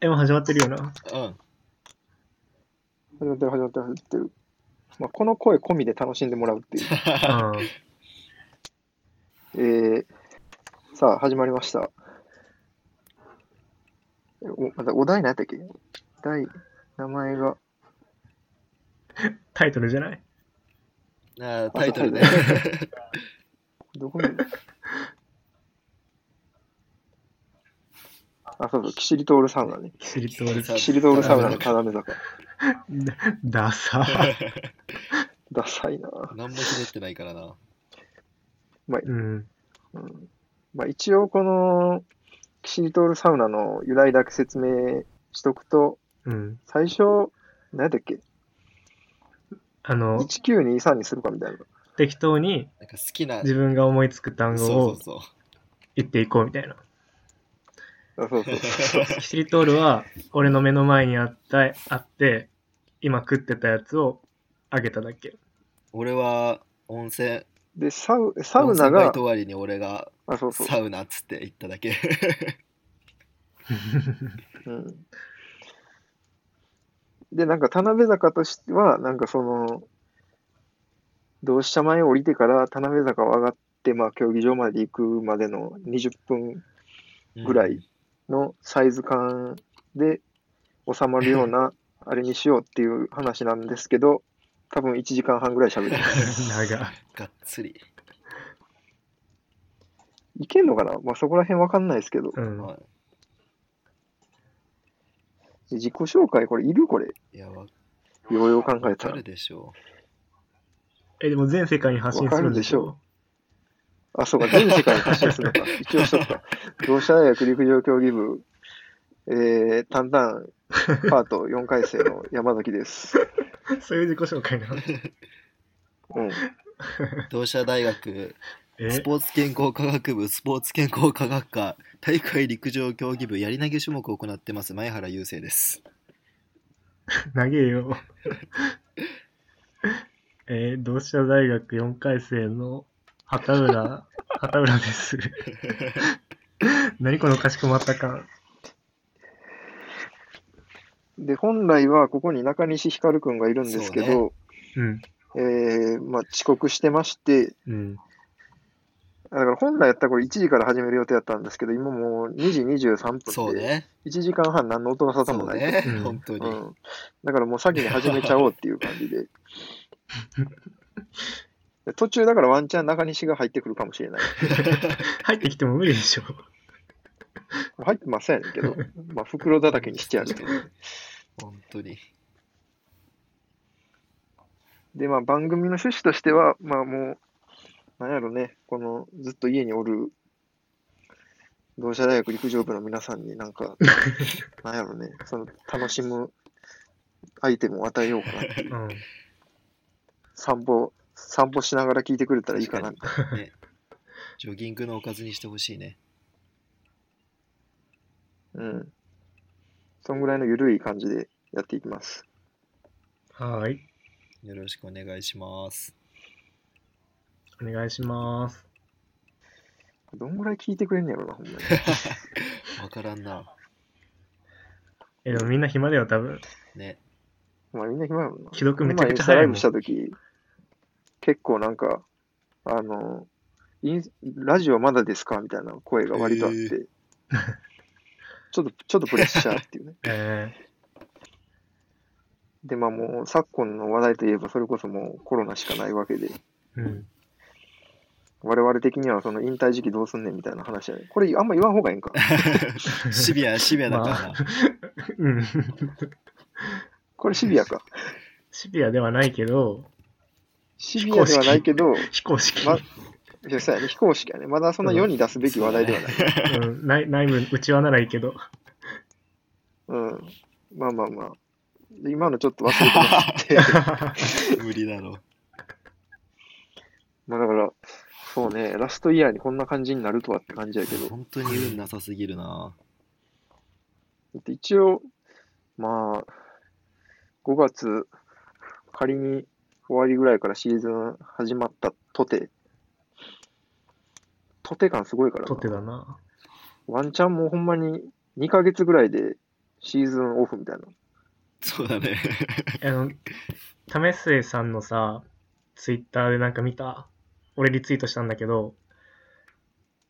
え、もう始まってるよな。うん。始まってる、始まってる、始まってる。まあ、この声込みで楽しんでもらうっていう。うん。えー、さあ、始まりました。えおまたお題何やったっけ？題、名前が。タイトルじゃない？あータイトルね。どこに？あ、そうそう、キシリトールサウナね。キシリトールさキシリトールサウナの要坂。ダサ。ダサいな。何もひねってないからな。うん。うんまあ、一応、このキシリトールサウナの由来だけ説明しとくと、うん。最初、何やっけ？あの、?1923 にするかみたいな。適当になんか好きな。自分が思いつく単語を。言っていこうみたいな。あそうそうそう。キシリトールは、俺の目の前にあった、あって、今食ってたやつをあげただけ。俺は温泉、で、サウサウナがト、終わりに俺があ、そうそう。サウナっつって言っただけ。うん。で、なんか田辺坂としては、なんかその、同志社前を降りてから田辺坂を上がって、まあ、競技場まで行くまでの20分ぐらいのサイズ感で収まるような あれにしようっていう話なんですけど、多分1時間半ぐらい喋ってます。長。がっつり。いけんのかな？まあそこら辺わかんないですけど。うん。は自己紹介これいるこれ？い、いや、わようよう考えたら。でしょえ、でも全世界に発信するんでしょ？あ、そうか、全世界に発信するのか。一応しとくか。同志社大学陸上競技部、えー、タンタンパート4回生の山崎です。そういう自己紹介なの？うん。同志社大学え？スポーツ健康科学部スポーツ健康科学科大会陸上競技部やり投げ種目を行ってます前原雄生です投げよ。えー、同志社大学4回生の畑浦、畑浦です。何このかしこまった感。で、本来はここに中西光くんがいるんですけど、うん。えー、まあ遅刻してまして、うん。だから本来やったらこれ1時から始める予定だったんですけど、今もう2時23分で、そうね1時間半何の音が沙汰もない。ね、うん本当に、うん。だからもう先に始めちゃおうっていう感じで。で途中だからワンチャン中西が入ってくるかもしれない。入ってきても無理でしょ。入ってませんけど、まあ袋叩きにしてやると。本当にで、まあ番組の趣旨としては、まあもう、なんやろね、このずっと家におる同志社大学陸上部の皆さんになんか、なんやろね、その楽しむアイテムを与えようかなっていう。うん。散歩、散歩しながら聞いてくれたらいいかな。ねジョギングのおかずにしてほしいねうん。そんぐらいの緩い感じでやっていきます。はーい。よろしくお願いしますお願いします。どんぐらい聞いてくれんねやろな、ほんまに。わからんなえ、でもみんな暇だよ、多分。ねまあみんな暇やもんな。既読めちゃくちゃ早いもんイブしたとき、結構なんか、あの、インラジオまだですかみたいな声が割とあって、へー ちょっと、ちょっとプレッシャーっていうね。えで、まあもう昨今の話題といえばそれこそもうコロナしかないわけで、ー、うん。我々的にはその引退時期どうすんねんみたいな話やね。これあんま言わん方がいいんか。シビアシビアだからな、まうん。これシビアか。シビアではないけど、シビアではないけど、非公式。まいやそうやね、非公式やね。まだそんな世に出すべき話題ではない。うん、内内部、内輪ならいいけど。うん。まあまあまあ。で今のちょっと忘れてもらって。無理だろまあだから、そうね、ラストイヤーにこんな感じになるとはって感じやけど、本当に運なさすぎるな一応、まあ、5月、仮に終わりぐらいからシーズン始まったとて、とて感すごいからなとってだな。ワンチャンもうほんまに2ヶ月ぐらいでシーズンオフみたいな。そうだね。あの、為末さんのさ、ツイッターでなんか見た？俺リツイートしたんだけど、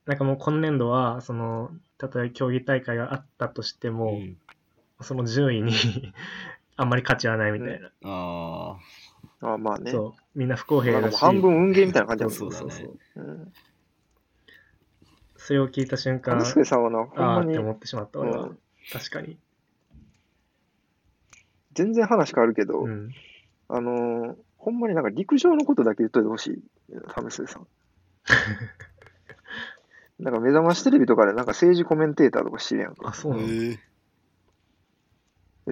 なんかもう今年度は、その、例えば競技大会があったとしても、うんその順位に あんまり価値はないみたいな。ああ。ああまあね。そう、みんな不公平だし。半分運ゲーみたいな感じだもんそうだねそううん。それを聞いた瞬間上、助さんはああって思ってしまった俺は。うん確かに。全然話変わるけど、うん。あのーほんまになんか陸上のことだけ言っといてほしい、為末さん。なんか目覚ましテレビとかでなんか政治コメンテーターとかしてるやんか。あ、そうなのへ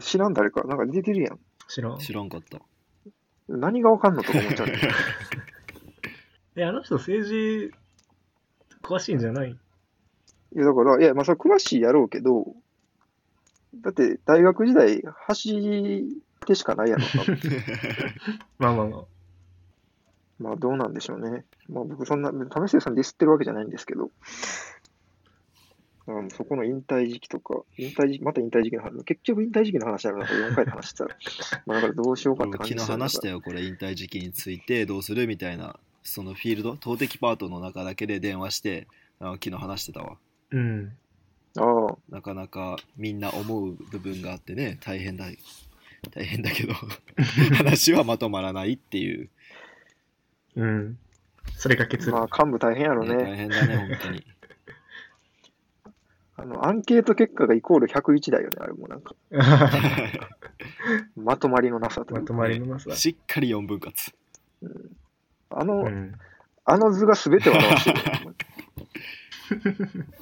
知らん誰か、なんか出てるやん。知らんえ。知らんかった。何がわかんのとか思っちゃうねん。え、あの人政治詳しいんじゃない？いや、だから、いや、まあ、それ詳しいやろうけど、だって、大学時代、走ってしかないやろ、多 分まあまあまあ。まあ、どうなんでしょうね。まあ、僕、そんな、為末さんディスってるわけじゃないんですけど、だからもうそこの引退時期とか、引退時期、また引退時期の話、結局引退時期の話あるな、これ4回で話してたら、まあ、だからどうしようかって感じ昨日話したよ、これ、引退時期についてどうするみたいな、そのフィールド、投擲パートの中だけで電話して、あ昨日話してたわ。うん。ああ、なかなかみんな思う部分があってね、大変だ、大変だけど、話はまとまらないっていう。うん。それが結論。まあ、幹部大変やろねね。大変だね、本当に。あの、アンケート結果がイコール101だよね、あれもなんか、まとまりのなさというかまとまりのなさ。しっかり4分割。あの、うん。あの図が全てを表してるよ。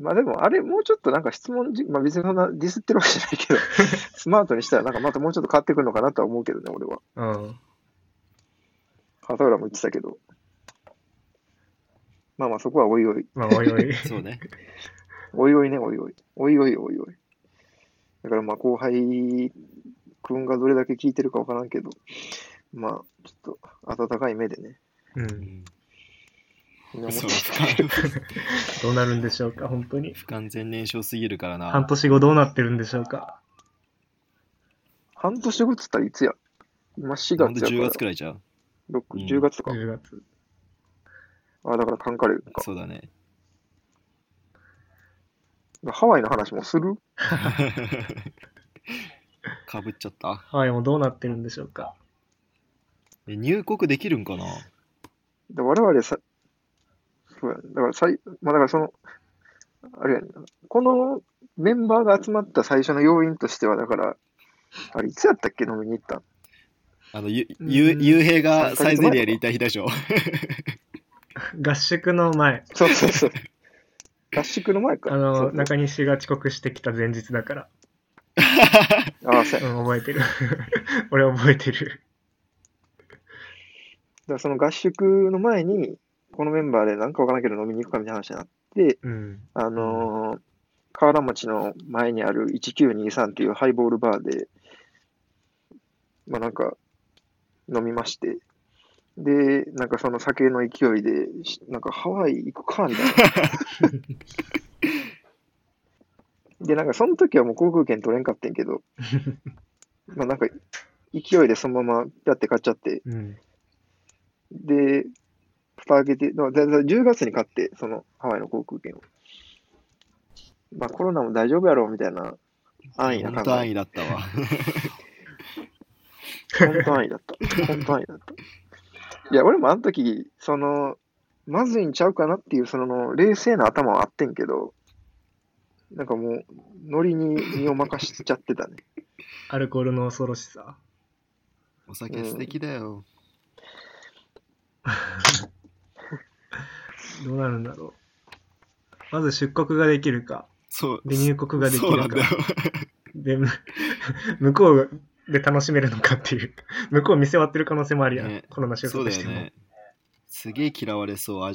まあでも、あれ、もうちょっとなんか質問じ、まあ別にそんなディスってるわけじゃないけど、スマートにしたらなんかまたもうちょっと変わってくるのかなとは思うけどね、俺は。うん。畑浦も言ってたけど。まあまあそこはおいおい。まあ、おいおい。そうね。おいおいね、おいおい。おいおい、おいおい。だからまあ後輩くんがどれだけ聞いてるかわからんけど、まあちょっと温かい目でね。う。うんそう不完どうなるんでしょうか、本当に。不完全燃焼すぎるからな。半年後どうなってるんでしょうか。半年後っつったらいつや？今4ほんと10月やから月くらいじゃう？6うん10月か。10月。あ、だからカンカレーか。そうだね。ハワイの話もする？かぶっちゃった？ハワイもどうなってるんでしょうか。え入国できるんかな？で我々さ、そうやねだからさい、まあだからその、あれやこのメンバーが集まった最初の要因としては、だから、あれいつやったっけ？飲みに行ったんあの、ゆ、うんゆ、ゆうへいがサイゼリアでいた日でしょ。合宿の前、そうそうそう。合宿の前か。あの、中西が遅刻してきた前日だから。ああ、そうや。うん、覚えてる。俺覚えてる。だからその合宿の前に、このメンバーでなんかわからんけど飲みに行くかみたいな話になって、うん。あのー河原町の前にある1923っていうハイボールバーで、まあなんか飲みまして、で、なんかその酒の勢いで、しなんかハワイ行くかみたいな。で、なんかその時はもう航空券取れんかってんけど、まあなんか勢いでそのままピャって買っちゃって、うん。で、蓋開けて、だだだ10月に買って、そのハワイの航空券を。まあコロナも大丈夫やろうみたいな安易な考え。本当安易だったわ。本当安易だった。本当安易だった。いや、俺もあの時、その、まずいんちゃうかなっていう、その、冷静な頭はあってんけど、なんかもう、ノリに身を任しちゃってたね。アルコールの恐ろしさ。お酒素敵だよ。どうなるんだろう。まず出国ができるか。そう。で、入国ができるかそうなんだよ。。で、む 向こうで楽しめるのかっていう。向こう見せ割ってる可能性もあるやん。ねコロナ収そう束しても。ね。すげえ嫌われそう。あ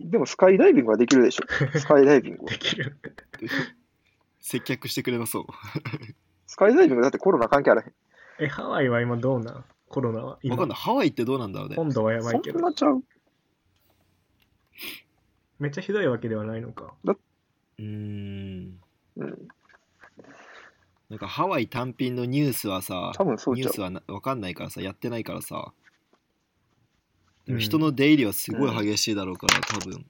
でもスカイダイビングはできるでしょ。スカイダイビングは。できる。接客してくれなそう。スカイダイビングだってコロナ関係あらへん。え、ハワイは今どうなん？コロナは今わかんない。ハワイってどうなんだろうね。温度はやばいけど。そんなちゃうめっちゃひどいわけではないのか。うーん。うん。なんかハワイ単品のニュースはさ多分そうニュースはな分かんないからさやってないからさ。人の出入りはすごい激しいだろうから、多分。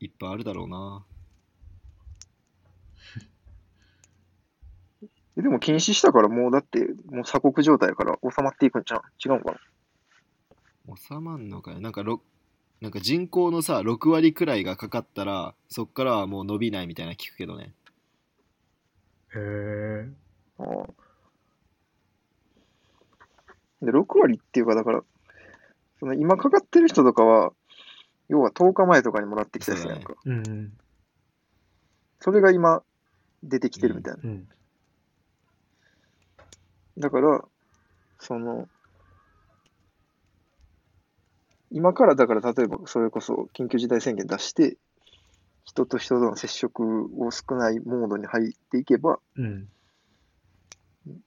いっぱいあるだろうな。え でも禁止したからもうだって、もう鎖国状態やから収まっていくんちゃう？違うのかな？収まんのかよ。なんかろなんか人口のさ6割くらいがかかったらそっからはもう伸びないみたいな聞くけどねへえ。ああで、6割っていうか、だから、その今かかってる人とかは、要は10日前とかにもらってきたやつやんか。うん。それが今、出てきてるみたいな。うん。だから、その、今からだから例えばそれこそ緊急事態宣言出して、人と人との接触を少ないモードに入っていけば、うん。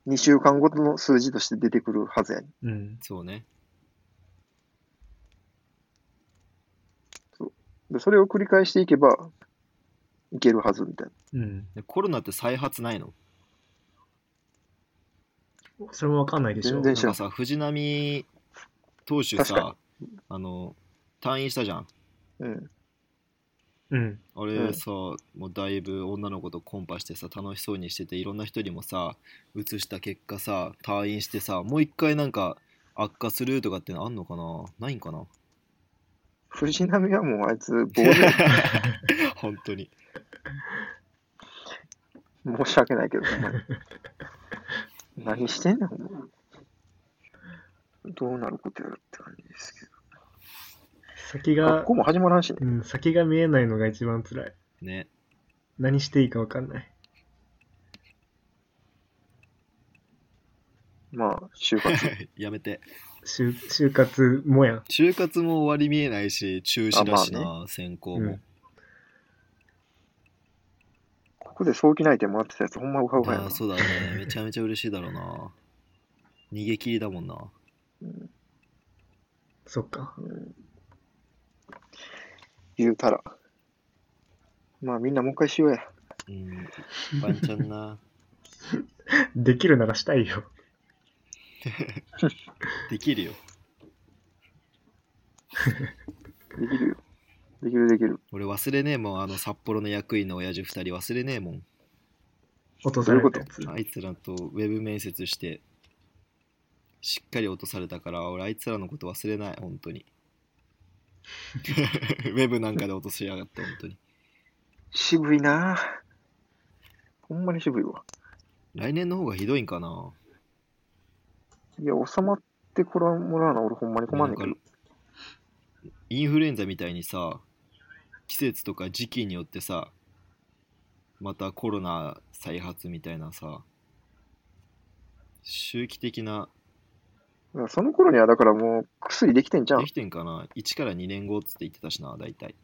2週間ごとの数字として出てくるはずやねん。うん。そうねで、それを繰り返していけば、いけるはずみたいな。うん。でコロナって再発ないの？それもわかんないでしょ。全然さ藤浪投手さあの退院したじゃんうん。うん。あれさ、もうだいぶ女の子とコンパしてさ楽しそうにしてていろんな人にもさ移した結果さ退院してさもう一回なんか悪化するとかってのあんのかな？ないんかな？藤波はもうあいつ、棒で本当に申し訳ないけど、何してんねん、ほんま。どうなることやるって感じですけど。先が学校、も始まらんしね。うん、先が見えないのが一番辛い。ね何していいかわかんない。まあ、就活。やめて就就活もやん。就活も終わり見えないし中止だしな、あま選考も、うんここで早期内定もらってたやつ、ほんまウハウハやなああ。そうだねめちゃめちゃ嬉しいだろうな逃げ切りだもんなうんそっか。うん言うたら。まあ、みんなもう一回しようや。うんワンチャンな できるならしたいよ。できるよできるよ。できるできる。俺忘れねえもんあの札幌の役員の親父二人忘れねえもん落とされたやつ。あいつらとウェブ面接してしっかり落とされたから俺あいつらのこと忘れない本当に ウェブなんかで落としやがって本当に。渋いな。ぁほんまに渋いわ。来年の方がひどいんかな。いや、収まってこらもらうの俺ほんまに困んねんけど。インフルエンザみたいにさ季節とか時期によってさまたコロナ再発みたいなさ周期的なその頃にはだからもう薬できてんじゃんでき。てんかな？1から2年後っつって言ってたしな大体。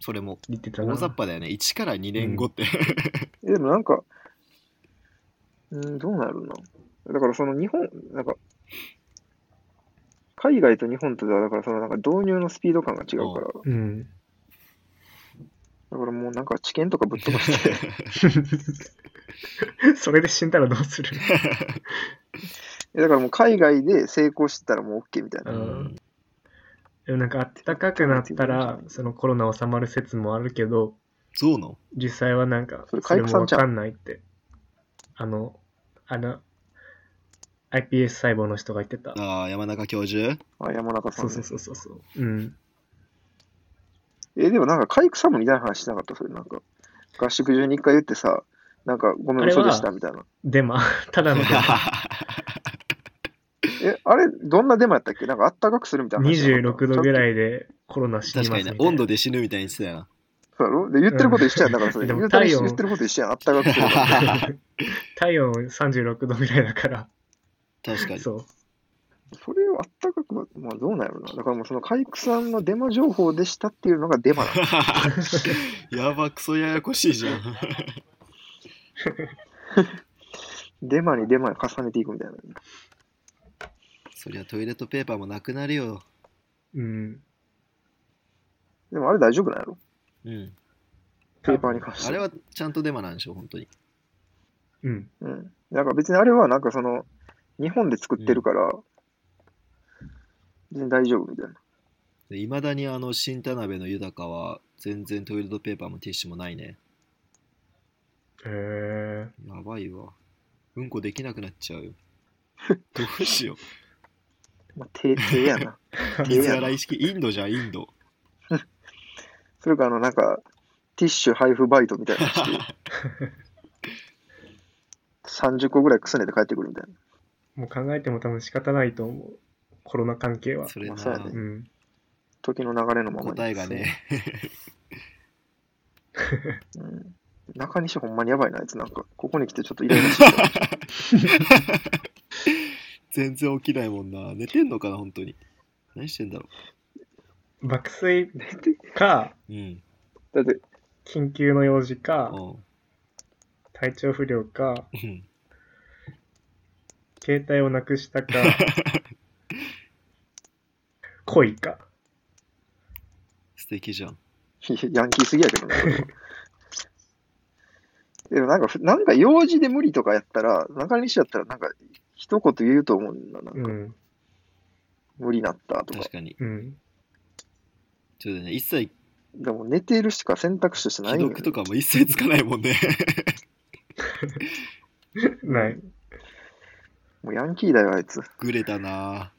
それも。言ってたな。大。雑把だよね。1から2年後って、えでもなんか、うん、どうなるな。だからその日本、なんか、海外と日本とでは、だからそのなんか導入のスピード感が違うから、だうん。からもうなんか知見とかぶっ飛ばして、それで死んだらどうする？え だからもう海外で成功してたらもう OK みたいな。うんでもなんか暖かくなったら、そのコロナ収まる説もあるけど、そうの？実際はなんかそれ、もわかんないって。あの、あの、iPS 細胞の人が言ってた。ああ山中教授？あ、山中さん、ね。そうそうそうそうそう。うん。え、でもなんか、海草もみたいな話しなかった？それなんか、合宿中に一回言ってさ、なんか、ごめん、嘘でしたみたいな。デマ。ただのデマ。え、あれ、どんなデマやったっけ？なんか、あったかくするみたいな話じゃなかった。26度ぐらい。いでコロナ死に確かにねますみたいな。温度で死ぬみたいにしてたよなそうやろ？で、言ってること一緒やん。だから、それ。でも言うたら体温言ってること一緒やん。あったかくするから。体温36度ぐらいだから。確かにそう。それをあったかくは、まあ、どうなんやろな。だからもう、その、海草のデマ情報でしたっていうのがデマなの。やばクソややこしいじゃん デマにデマに重ねていくみたいな。そりゃトイレットペーパーもなくなるようん。でも、あれ大丈夫なんやろ？うんペーパーに関してあれはちゃんとデマなんでしょ、本当に。うん。うん。なんか別にあれはなんかその、日本で作ってるから、別に大丈夫みたいな。いまだにあの新田辺の豊は全然トイレットペーパーもティッシュもないね。へえ。やばいわ。うんこできなくなっちゃうよ。どうしよまあ、手、手やな。う。水洗い式、インドじゃん、インド。それかあの、なんか、ティッシュ配布バイトみたいなのして、30個ぐらいくすねて帰ってくるみたいな。もう考えても多分仕方ないと思う。コロナ関係は。それな、まあそうやねうん。時の流れのままに。答えがね、うん。中西ほんまにやばいな、あいつなんか。ここに来てちょっとイライラしてきた。全然起きないもんな。寝てんのかな、本当に。何してんだろ爆睡？か、う。うん。だって、緊急の用事か、うん体調不良か、うん。携帯をなくしたか、恋か。素敵じゃん。ヤンキーすぎやけどね。でもなんかふ、なんか用事で無理とかやったら、中西やったらなんか、一言言うと思うんだな。なんか、うん。無理なったとか確。かに。うん。ちょっとね、一切でも寝てるしか選択肢としてない既んよ読とかも一切つかないもんね。ない。もうヤンキーだよ、あいつ。グレたな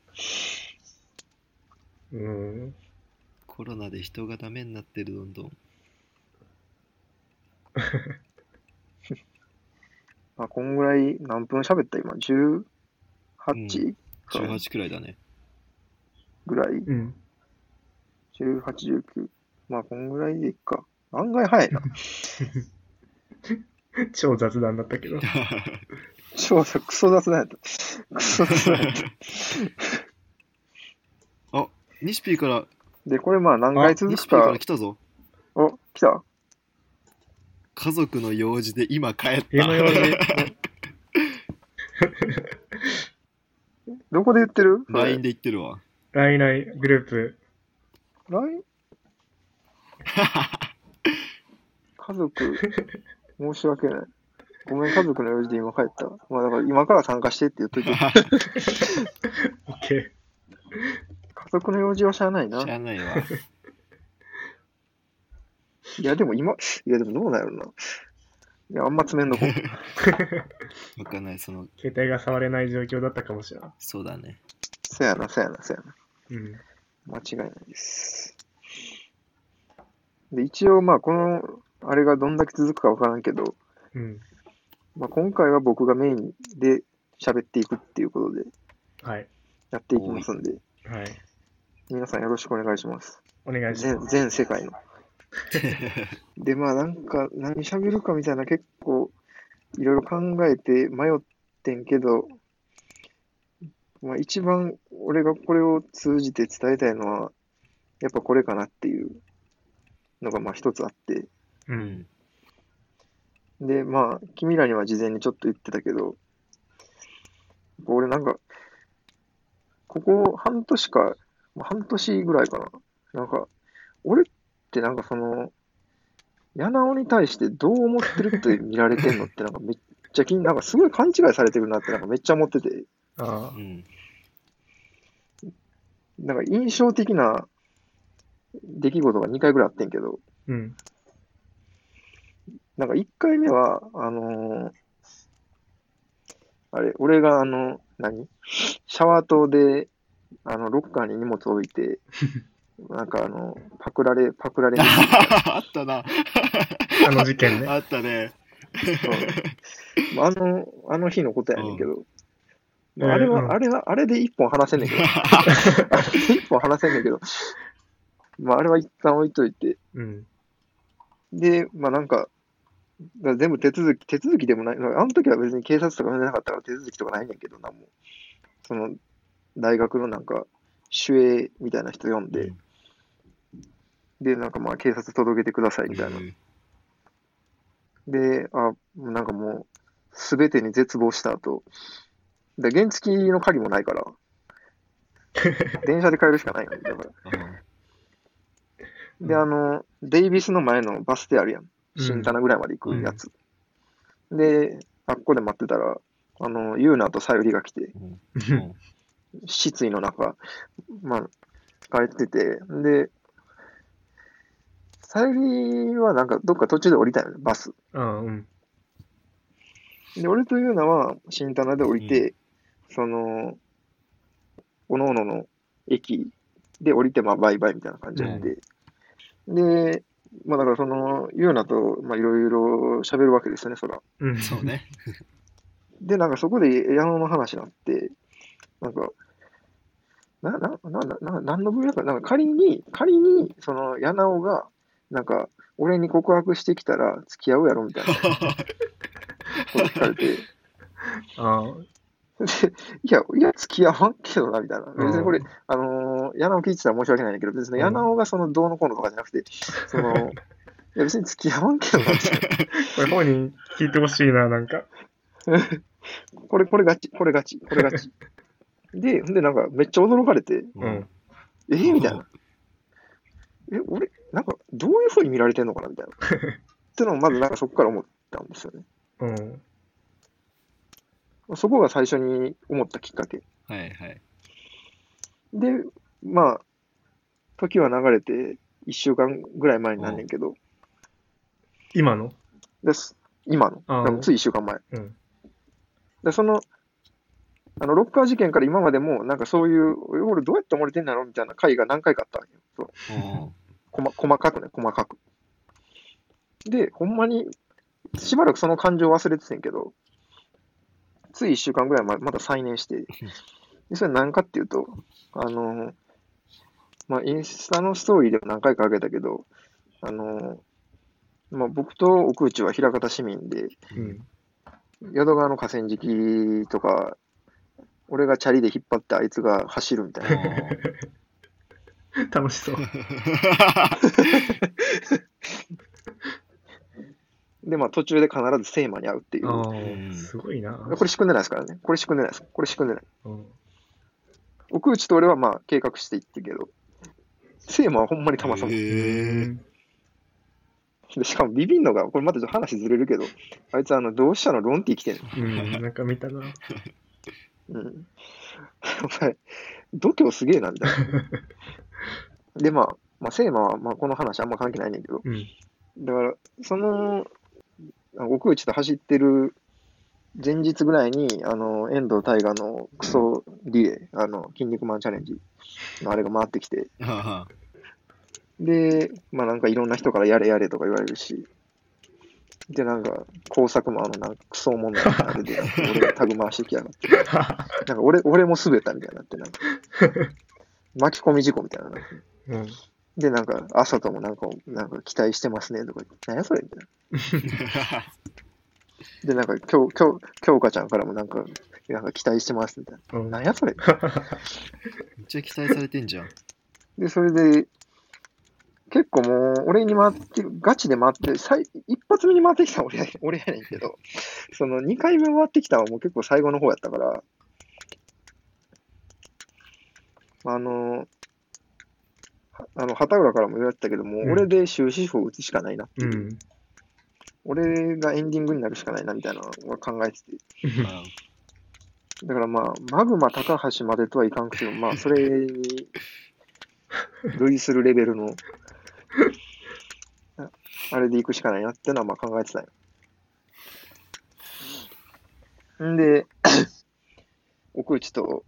うん。コロナで人がダメになってるどんどん。まあ、こんぐらい何分喋った今 ?18? か18くらいだね。ぐらい？うん。?18、19。まあ、こんぐらいでいっか。案外早いな。超雑談だったけど。超さ、クソ雑なんやった。クソ雑なんやった。あ、ニシピーから、で、これまあ何回続くニシピーかから来たぞ。お、来た家族の用事で今帰った。家の用事、どこで言ってる？LINE で言ってるわ。LINE 内グループ、LINE? 家族、申し訳ない。ごめん、家族の用事で今帰った。まあだから今から参加してって言っといて。OK。家族の用事はしゃあないな知。らないわ。いや、でも今、いや、でもどうなんやろな。いや、あんま詰めんのこ。わかんない、その、携帯が触れない状況だったかもしれない。そうだね。そやな、そやな、そやな。うん。間違いないです。で、一応、まあ、この、あれがどんだけ続くかわからんけど、うん。まあ、今回は僕がメインで喋っていくっていうことではい。やっていきますんで、はい。皆さんよろしくお願いします。お願いし全ます。全世界の。で、まあなんか何喋るかみたいな結構いろいろ考えて迷ってんけど、まあ一番俺がこれを通じて伝えたいのは、やっぱこれかなっていうのがまあ一つあって、う。うんん。で、まあ君らには事前にちょっと言ってたけど、俺なんか、ここ半年か、まあ半年ぐらいかな。なんか、俺ってなんかその、柳尾に対してどう思ってるって見られてんのってなんかめっちゃ気に、なんかすごい勘違いされてるなってなんかめっちゃ思ってて、あうん。なんか印象的な出来事が2回ぐらいあってんけど、あ。うん。なんか1回目は、あのーあれ、俺があの、何？シャワー棟で、あの、ロッカーに荷物置いて、なんかあの、パクられ、パクられに あったな。あの事件ね。あったね。そう。まああの、あの日のことやねんけど、うん。まああれは、うん。あれは、あれで一本話せんねんけど、あれで一本話せんねんけど、まああれは一旦置いといて、うん。で、まあなんか、だから全部手続き、手続きでもない、あの時は別に警察とか呼んでなかったから手続きとかないねんけど、なんも。その、大学のなんか、守衛みたいな人呼んで、で、なんかまあ警察届けてくださいみたいな。うんで、あ、なんかもう、すべてに絶望した後、で、原付の鍵もないから、電車で帰るしかないの。だから。あで、あの、デイビスの前のバス停あるやん。新棚ぐらいまで行くやつ。で、あっこで待ってたら、あの、ユーナとさゆりが来て、うんうん。失意の中、まあ、帰ってて、で、さゆりはなんかどっか途中で降りたよね、バス。あうん。で、俺というのは新棚で降りて、その、おのおのの駅で降りて、まあ、バイバイみたいな感じで、で、まあだからその、ユーナと、まあいろいろ喋るわけですよね、そら。うん。そうね。で、なんかそこで矢野の話になって、なんか、な、な、な、な、な何の分野か、なんか仮に、仮に、その、矢野が、なんか、俺に告白してきたら付き合うやろみたいなこと聞かれて、あで、いや、いや、付き合わんけどな、みたいな。うん別にこれ、あのー、矢野聞いてたら申し訳ないんだけど、別に矢野がその、どうのこうのとかじゃなくて、その、いや、別に付き合わんけどな、みたいな。これ本人聞いてほしいな、なんか。これ、これガチ、これガチ、これガチ。で、ほんで、なんか、めっちゃ驚かれて、うん。えーみたいな。え、俺、なんか、どういう風に見られてんのかなみたいな。ってのを、まず、なんかそこから思ったんですよね。うん。そこが最初に思ったきっかけ。はいはい。で、まあ、時は流れて、1週間ぐらい前になんねんけど、今の？です今の、あーでもつい1週間前。うん。で、その、あの、ロッカー事件から今までも、なんかそういう、え俺どうやって思われてんだろうみたいな回が何回かあったんよ。そう細かくね、細かく。で、ほんまに、しばらくその感情忘れててんけど、つい1週間ぐらい前、また再燃して、でそれ何かっていうと、あの、まあ、インスタのストーリーでも何回かあげたけど、あの、まあ、僕と奥内は枚方市民で、うん。淀川の河川敷とか、俺がチャリで引っ張ってあいつが走るみたいな。楽しそう。で、まあ途中で必ずセーマに会うっていう。すごいな。れ仕組んでないですからね。これ仕組んでないです。これ仕組んでない。うん。奥内と俺はまあ計画していってるけど、セーマはほんまにたまさま。へえでしかもビビんのが、これまたちょっと話ずれるけど、あいつあの、同志社のロンティ来てんの。うん、なんか見たな。うん。お前、度胸すげえな、みたいな。で、まあ、まあ、セーマは、まあ、この話あんま関係ないねんけど、うん。だから、その、あ奥内と走ってる前日ぐらいに、あの、遠藤大河のクソリレー、あの、筋肉マンチャレンジのあれが回ってきて、はで、まあなんかいろんな人からやれやれとか言われるし、で、なんか工作もあの、なんかクソ問題あれで、俺がタグ回してきやがって、なんか俺俺も滑ったみたいになって、なんか、巻き込み事故みたいな。うん。で、なんか、朝ともなんか、なんか期待してますねとか言って、何やそれみたいな。で、なんか、きょう、きょう、きょうかちゃんからもなんか、なんか期待してますみたいな。うん何やそれ めっちゃ期待されてんじゃん。で、それで、結構もう、俺に回ってる、ガチで回って、最一発目に回ってきたの俺や俺やねんけど、その2回目回ってきたのはもう結構最後の方やったから、あの、はあの、畑浦からも言われてたけども、うん。俺で終止符を打つしかないなっていう。う、ん。俺がエンディングになるしかないなみたいなのは考えてて、だからまあ、マグマ高橋までとはいかんくても、まあ、それに類するレベルの、ああれで行くしかないなっていうのはまあ考えてたよ。んで、奥内と、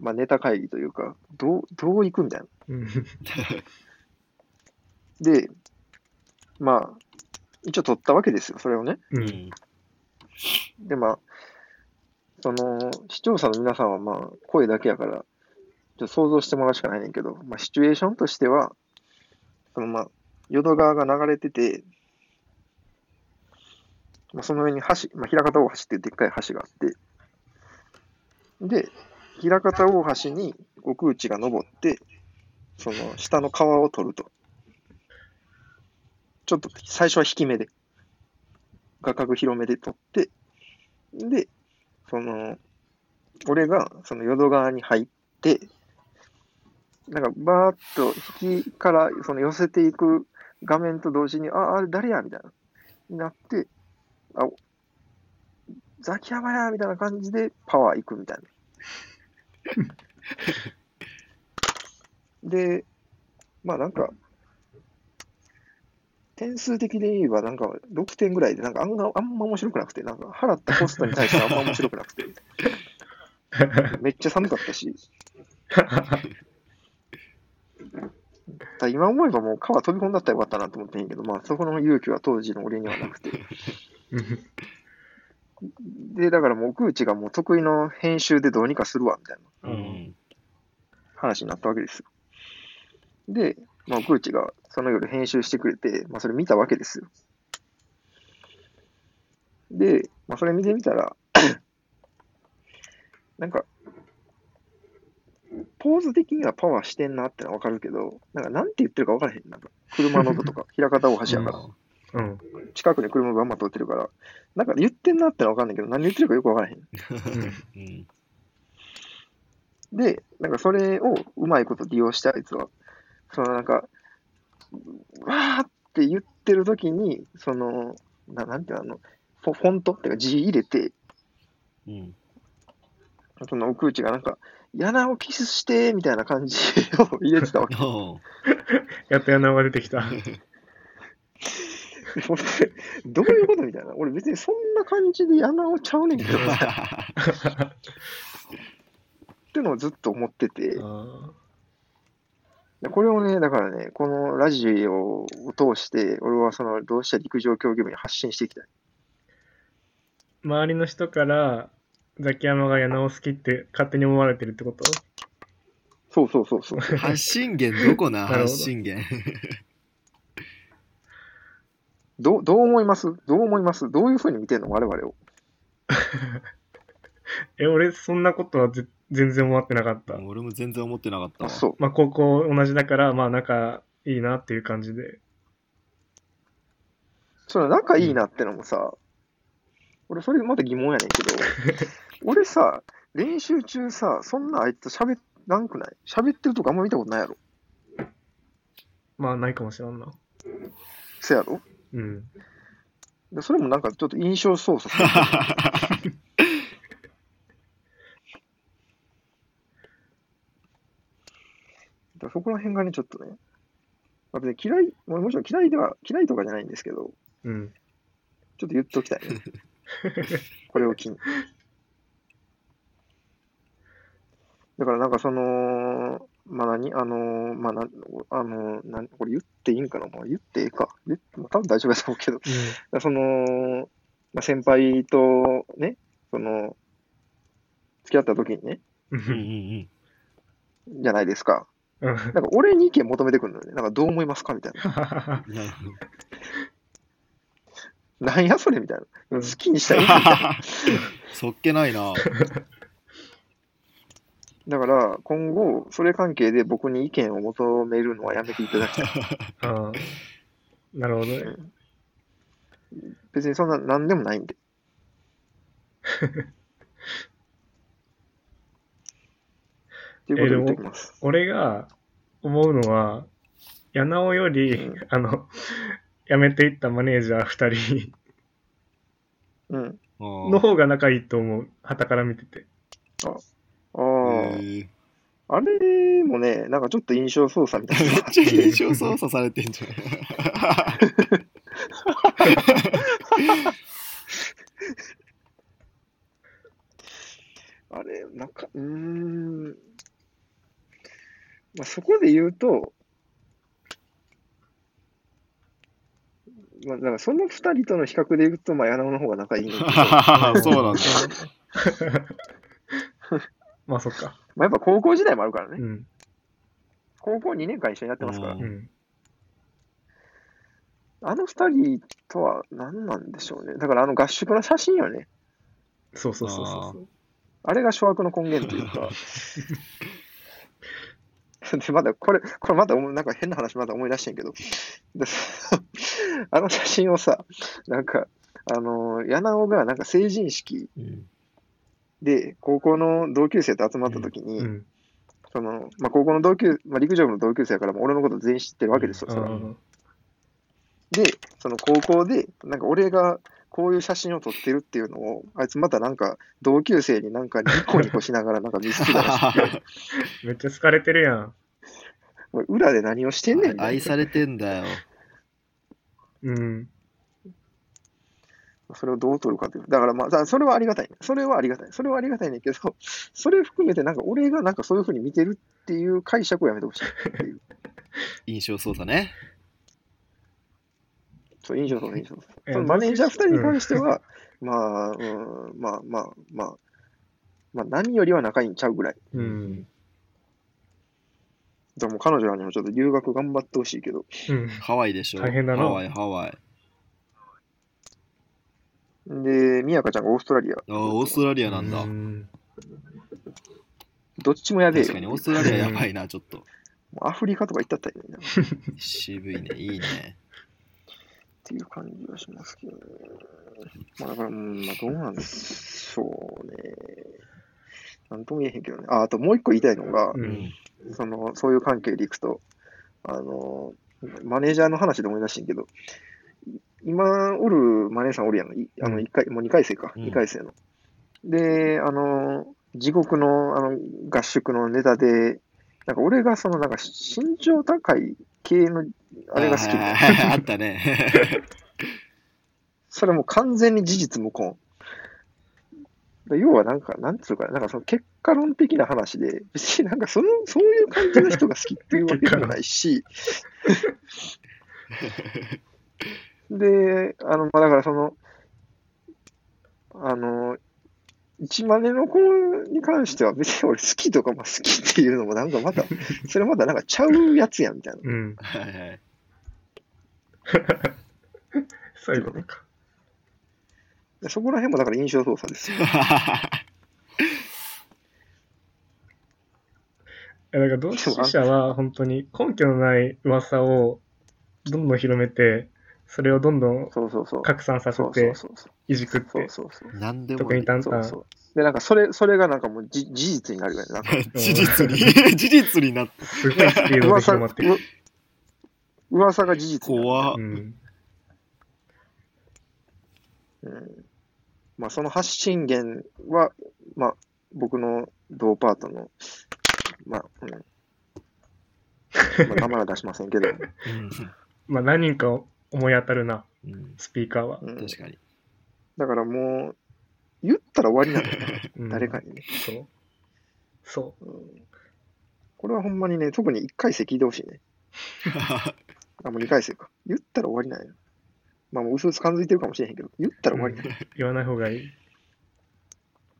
まあ、ネタ会議というか、どう、どう行くみたいな。うん。で、まあ、一応取ったわけですよ、それをね。う。うんん。で、まあ、その、視聴者の皆さんはまあ、声だけやから、ちょっと想像してもらうしかないねんけど、まあ、シチュエーションとしては、そのまあ、淀川が流れてて、まあ、その上に橋、まあ、平方大橋っていうでっかい橋があって、で、平方大橋に奥内が登って、その下の川を取ると。ちょっと最初は引き目で、画角広めで取って、で、その、俺がその淀川に入って、なんかバーッと引きからその寄せていく画面と同時に、あ、あれ誰や？みたいな。になって、あ、ザキヤマやみたいな感じでパワー行くみたいな。で、まあなんか、点数的で言えばなんか6点ぐらいで、なんかあんまあんま面白くなくて、なんか払ったコストに対してあんま面白くなくて、めっちゃ寒かったし、だ今思えばもう川飛び込んだったらよかったなと思ってんやけど、まあそこの勇気は当時の俺にはなくて。で、だからもう奥内がもう得意の編集でどうにかするわ、みたいな話になったわけですよ。で、まあ、奥内がその夜編集してくれて、まあそれ見たわけですよ。で、まあそれ見てみたら、なんか、ポーズ的にはパワーしてんなってのはわかるけど、なんかなんて言ってるかわからへん。なんか車の音とか、平方大橋やから、うん。近くに車バンバン通ってるから、なんか言ってんなってのはわかんないけど、何言ってるかよくわからへん。うんで、なんかそれをうまいこと利用してあいつは、そのなんか、わーって言ってる時に、その、ななんていうの、あのフォフォントっていうか字入れて、うんその奥内がなんか、柳をキスして、みたいな感じを入れてたわけ。やっと柳が出てきた。俺 どういうことみたいな。俺別にそんな感じで柳をちゃうねんけど。な、ってのをずっと思ってて、これをね、だからね、このラジオを通して、俺はその同志社陸上競技部に発信していきたい。ー周りの人からザキヤマが柳を好きって勝手に思われてるってこと？そうそうそうそう。発信源どこな？発信源どうどう思います？どう思います？どういうふうに見てんの？我々を。え、俺そんなことはぜ全然思ってなかった。俺も全然思ってなかったあ、わそう。まあ高校同じだから、まあ仲いいなっていう感じで。その仲いいなってのもさ、俺それまた疑問やねんけど、俺さ、練習中さ、そんなあいつ喋らんくない？喋ってるとこあんま見たことないやろ？まあないかもしれんな。せやろ？うん。でそれもなんかちょっと印象操作。だそこら辺がね、ちょっとね、まあ、別に嫌い、ももちろん嫌いでは、嫌いとかじゃないんですけど、うん。ちょっと言っておきたいね。これを機に。だからなんかその、まあ何、あの、まあなん、あの、なんこれ言っていいんかなまあ言っていいか。言って、まあ、多分大丈夫だと思うけど、だからその、まあ、先輩とね、その、付き合った時にね、う。うんうんんじゃないですか。うん。なんか俺に意見求めてくるのよね。なんかどう思いますかみたいな。う んなんやそれみたいな。うん好きにしたらいいみたいな。そっけないなだから今後、それ関係で僕に意見を求めるのはやめていただきたい。ああ。なるほどね。別にそんな何でもないんで。ということで言っておきます。俺が思うのは、柳尾より、うんあの、辞めていったマネージャー2人うん。の方が仲いいと思う。旗から見てて。ああ、へー。あれもね、なんかちょっと印象操作みたいな。めっ。ちゃ印象操作されてんじゃん。あれ、なんか、うーん。まあ、そこで言うと、まあ、だからその二人との比較で言うと、まあ、柳尾の方が仲いいんだけど、ま そうなんだ まあそっか。あ、やっぱ高校時代もあるからね。うん。高校2年間一緒にやってますからう。うん。あの二人とは何なんでしょうね。だからあの合宿の写真よね。そうそうそうそう。あれが諸悪の根源というか。で、まだこれ、これまた思いなんか変な話まだ思い出してんけど、であの写真をさ、なんか、あの、柳尾がなんか成人式うんで高校の同級生と集まった時に、うん。その、まあ、高校の同級、まあ、陸上部の同級生やからもう俺のこと全員知ってるわけですよ、それはあで、その高校で、なんか俺がこういう写真を撮ってるっていうのを、あいつまたなんか同級生になんかニコニコしながらなんか見せてたらしくて、めっちゃ好かれてるやん。裏で何をしてんねん愛されてんだよ。うん。それをどう取るかという。だからまあ、それはありがたい、ね。それはありがたい。それはありがたいねんけど、それ含めてなんか俺がなんかそういうふうに見てるっていう解釈をやめてほしいっていう。印象操作ね。そう、印象そう、印象そう。えそのマネージャー2人に関しては、まあ、うん、まあまあまあ、まあ何よりは仲いいんちゃうぐらい。うん。でも彼女らにもちょっと留学頑張ってほしいけど、うん。ハワイでしょ。大変だなハワイ、ハワイ。で、みやかちゃんがオーストラリア。あオーストラリアなんだ。うんどっちもやべえよ。確かにオーストラリアやばいな、ちょっと。もうアフリカとか行ったったらいい渋いね、いいね。ていう感じはしますけどね。まあだから、うん、まあどうなんでしょうね。なんとも言えへんけどね。あ、あともう一個言いたいのが、う。うんん。その、そういう関係でいくと、あの、マネージャーの話で思い出してんけど、今おるマネーさんおるやん。いあの、一回、もう2回生か、うん2回生の。で、あの、地獄のあの合宿のネタで、なんか俺がそのなんか身長高い系のあれが好きで、はいはいはい あったね。それもう完全に事実無根。で要はなんか、なんつうか、なんかその結果論的な話で、別になんか その、そういう感じの人が好きっていうわけでもないし、で、あの、まあ、だからその、あの、一万年の子に関しては別に俺好きとか、まあ好きっていうのもなんかまた、それまたなんかちゃうやつやんみたいな。うん。はいはい。そういうことか。でそこら辺もだから印象操作ですよ。えだから同志社は本当に根拠のない噂をどんどん広めて、それをどんどんそうそうそう。拡散させそうそうてそうそう。いじくっそうて、そうそう。なんでも特にタンタン。そうそう。で、なんかそれ、それがなんかもうじ事実になるよね。なんか 事実に、事実になって。すごいスピードで広噂まってる。う噂が事実。怖っう。ん。うん。まあその発信源は、まあ僕の同パートの、まあ、うん。まあ、名前は出しませんけど、まあ何人か思い当たるな、うんうんスピーカーは。うん、確かに。だからもう、言ったら終わりなんだよね、うん誰かにね。そう。そうんこれはほんまにね、特に1回生聞いてほしいね。あ、もう2回生か。言ったら終わりなんや。まあもう薄々感づいてるかもしれへんけど、言ったら終わりなんや。う。言わない方がいい。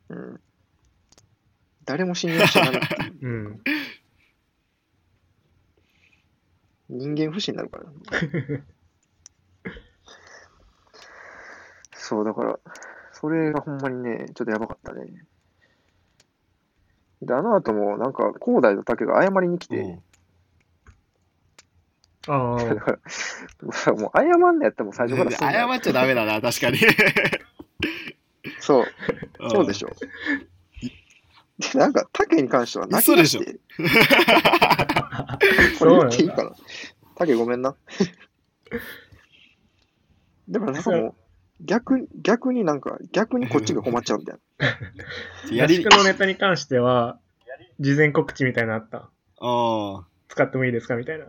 うん。誰も信用していう。うん。人間不信になるから。そう、だから、それがほんまにね、ちょっとやばかったね。で、あの後も、なんか、広大と竹が謝りに来て、うんあだあ、から、もう謝んのやったらもう最初から謝っちゃダメだな、確かに。そう、そうでしょ。ょ。で、なんか、竹に関しては泣き出して、これ言っていいかな竹ごめんな。だからなんかもう、逆に、逆になんか、逆にこっちが困っちゃうみたいな。やり合宿、のネタに関しては、事前告知みたいなのあった？ああ。使ってもいいですかみたいな。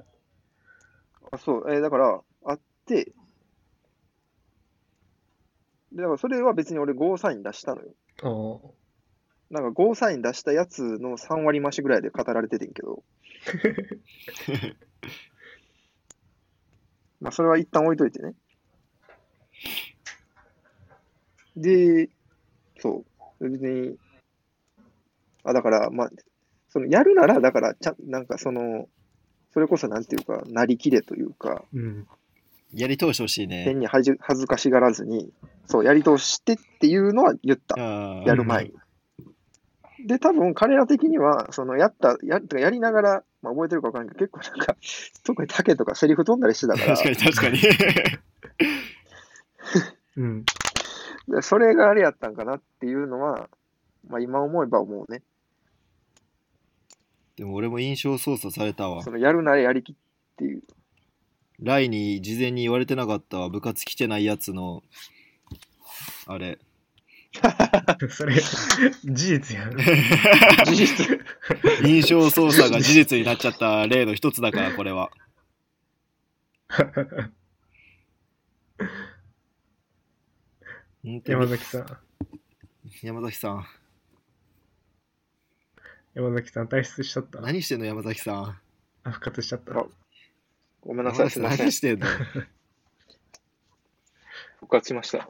あ、そう、えーだから、あって、でだからそれは別に俺ゴーサイン出したのよ。おなんかゴーサイン出したやつの3割増しぐらいで語られててんけど。まあそれは一旦置いといてね。で、そう、別に、あ、だから、まあ、そのやるなら、だから、ちゃん、なんかその、それこそなんていうか、なりきれというか、うん。やり通してほしいね。変に恥じ恥ずかしがらずに、そう、やり通してっていうのは言った。ああやる前に。で、多分彼ら的には、そのやった、ややりながら、まあ、覚えてるか分からんけど、結構なんか、特に竹とかセリフ飛んだりしてたから確かに確かに。うん。で、それがあれやったんかなっていうのは、まあ今思えば思うね。でも俺も印象操作されたわそ。のやるならやりきっていう。ライに事前に言われてなかったわ部活来てないやつのあれ それ、事実やん。事実。印象操作が事実になっちゃった例の一つだからこれは 山崎さん。山崎さん山崎さん、退出しちゃった。何してんの山崎さんあ復活しちゃった。あごめんなさい、すみません何。してんの？復活しました。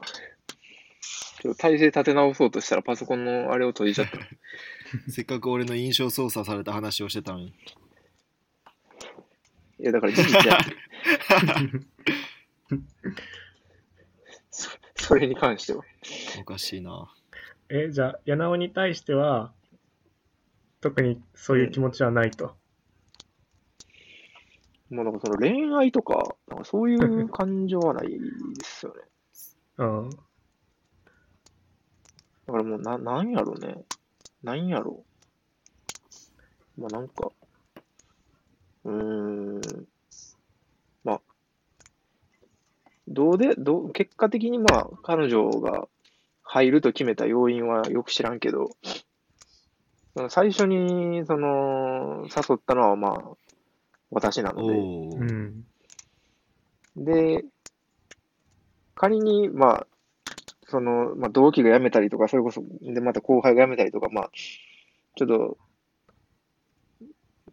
ちょっと体勢立て直そうとしたらパソコンのあれを閉じちゃった。せっかく俺の印象操作された話をしてたのにいや、だから事実や。そそれに関しては。おかしいなえ、じゃあ、柳尾に対しては、特にそういう気持ちはないと。もうなんかその恋愛とか、なんかそういう感情はないですよね。うん。だからもうな、なんやろね。なんやろ。まあなんか、うーん。まあ、どうで、どう、結果的にまあ、彼女が入ると決めた要因はよく知らんけど、最初に、その、誘ったのはまあ、私なので、うん。で、仮に、まあ、その、まあ、同期が辞めたりとか、それこそ、で、また後輩が辞めたりとか、まあ、ちょっと、